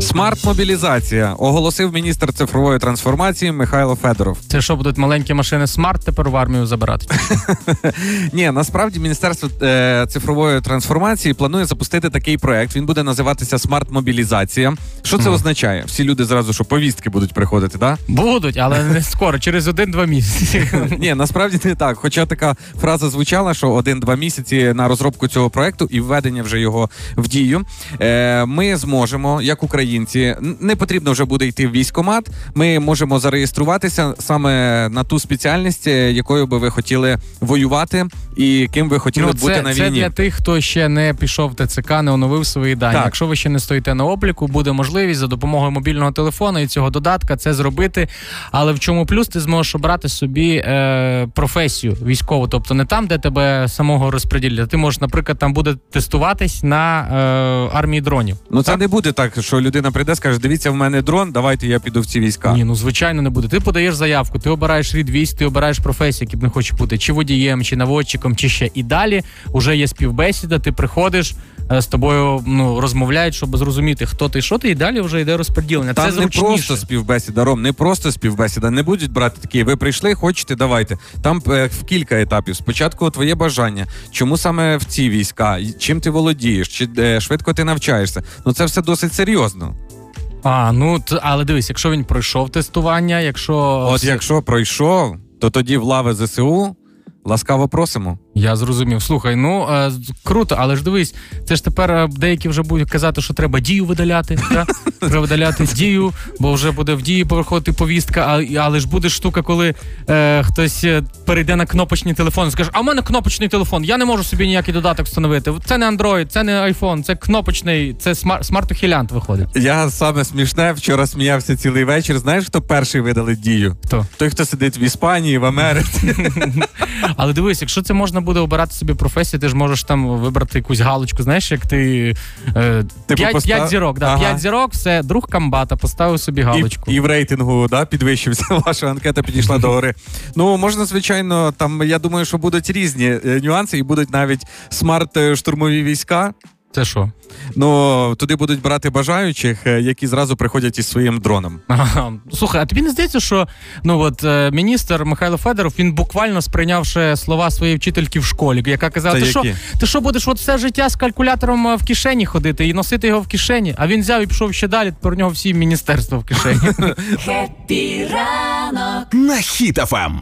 Смарт-мобілізація оголосив міністр цифрової трансформації Михайло Федоров. Це що будуть маленькі машини смарт тепер в армію забирати? Ні, насправді міністерство е, цифрової трансформації планує запустити такий проект. Він буде називатися Смарт-мобілізація. Що це означає? Всі люди зразу що повістки будуть приходити, да? Будуть, але не скоро, через один-два місяці. Ні, насправді не так. Хоча така фраза звучала, що один-два місяці на розробку цього проекту і введення вже його в дію. Е, ми зможемо, як українці, не потрібно вже буде йти в військкомат. Ми можемо зареєструватися саме на ту спеціальність, е, якою би ви хотіли воювати, і ким ви хотіли Ну, б бути це, на це для тих, хто ще не пішов в ТЦК, не оновив свої дані. Так. Якщо ви ще не стоїте на обліку, буде можливість за допомогою мобільного телефону і цього додатка це зробити. Але в чому плюс ти зможеш обрати собі е, професію військову, тобто не там, де тебе самого розподілять. Ти можеш, наприклад, там буде тестуватись на е, армії дронів. Ну це не буде так, що людина прийде, скаже: дивіться, в мене дрон, давайте я піду в ці війська. Ні, ну звичайно не буде. Ти подаєш заявку, ти обираєш рід військ, ти обираєш професію, які б не хочеш бути, чи водієм, чи наводчиком, чи ще. І далі вже є співбесіда, ти приходиш, е, з тобою ну, розмовляють, щоб зрозуміти, хто ти, що ти, і далі вже йде розподілення. Там Це не зручніше. просто співбесіда, Ром, не просто співбесіда. Не будуть брати такі. Ви прийшли, хочете, давайте. Там е, в кілька етапів. Спочатку твоє бажання. Чому саме в ці війська? Чим ти володієш? Чи е, швидко ти навчаєшся? Ну це все досить серйозно. А, ну але дивись, якщо він пройшов тестування, якщо От якщо пройшов, то тоді в лави ЗСУ ласкаво просимо. Я зрозумів. Слухай, ну е, круто, але ж дивись, це ж тепер е, деякі вже будуть казати, що треба дію видаляти. та? Треба видаляти дію, бо вже буде в дії проходити повістка. А, але ж буде штука, коли е, хтось е, перейде на кнопочний телефон і скаже: А в мене кнопочний телефон, я не можу собі ніякий додаток встановити. Це не Android, це не iPhone, це кнопочний, це смар- смарт-ухилянт виходить. Я саме смішне вчора сміявся цілий вечір. Знаєш, хто перший видали дію? Хто? Той, хто сидить в Іспанії, в Америці. Але дивись, якщо це можна буде обирати собі професію, ти ж можеш там вибрати якусь галочку. Знаєш, як ти е, Типу 5, постав- зірок, да, Ага. 5 зірок, все друг комбата, поставив собі галочку. І, і в рейтингу да, підвищився. Ваша анкета підійшла до гори. Ну можна, звичайно, там я думаю, що будуть різні е, нюанси, і будуть навіть смарт-штурмові війська. Це що? Ну туди будуть брати бажаючих, е, які зразу приходять із своїм дроном. Ага. Слухай, а тобі не здається, що ну от е, міністр Михайло Федоров він буквально сприйнявши слова своєї вчительки в школі, яка казала: Це ти що, ти що будеш от все життя з калькулятором е, в кишені ходити і носити його в кишені? А він взяв і пішов ще далі. Тепер у нього всі міністерства в кишені. Happy ранок. На Хіт-ФМ.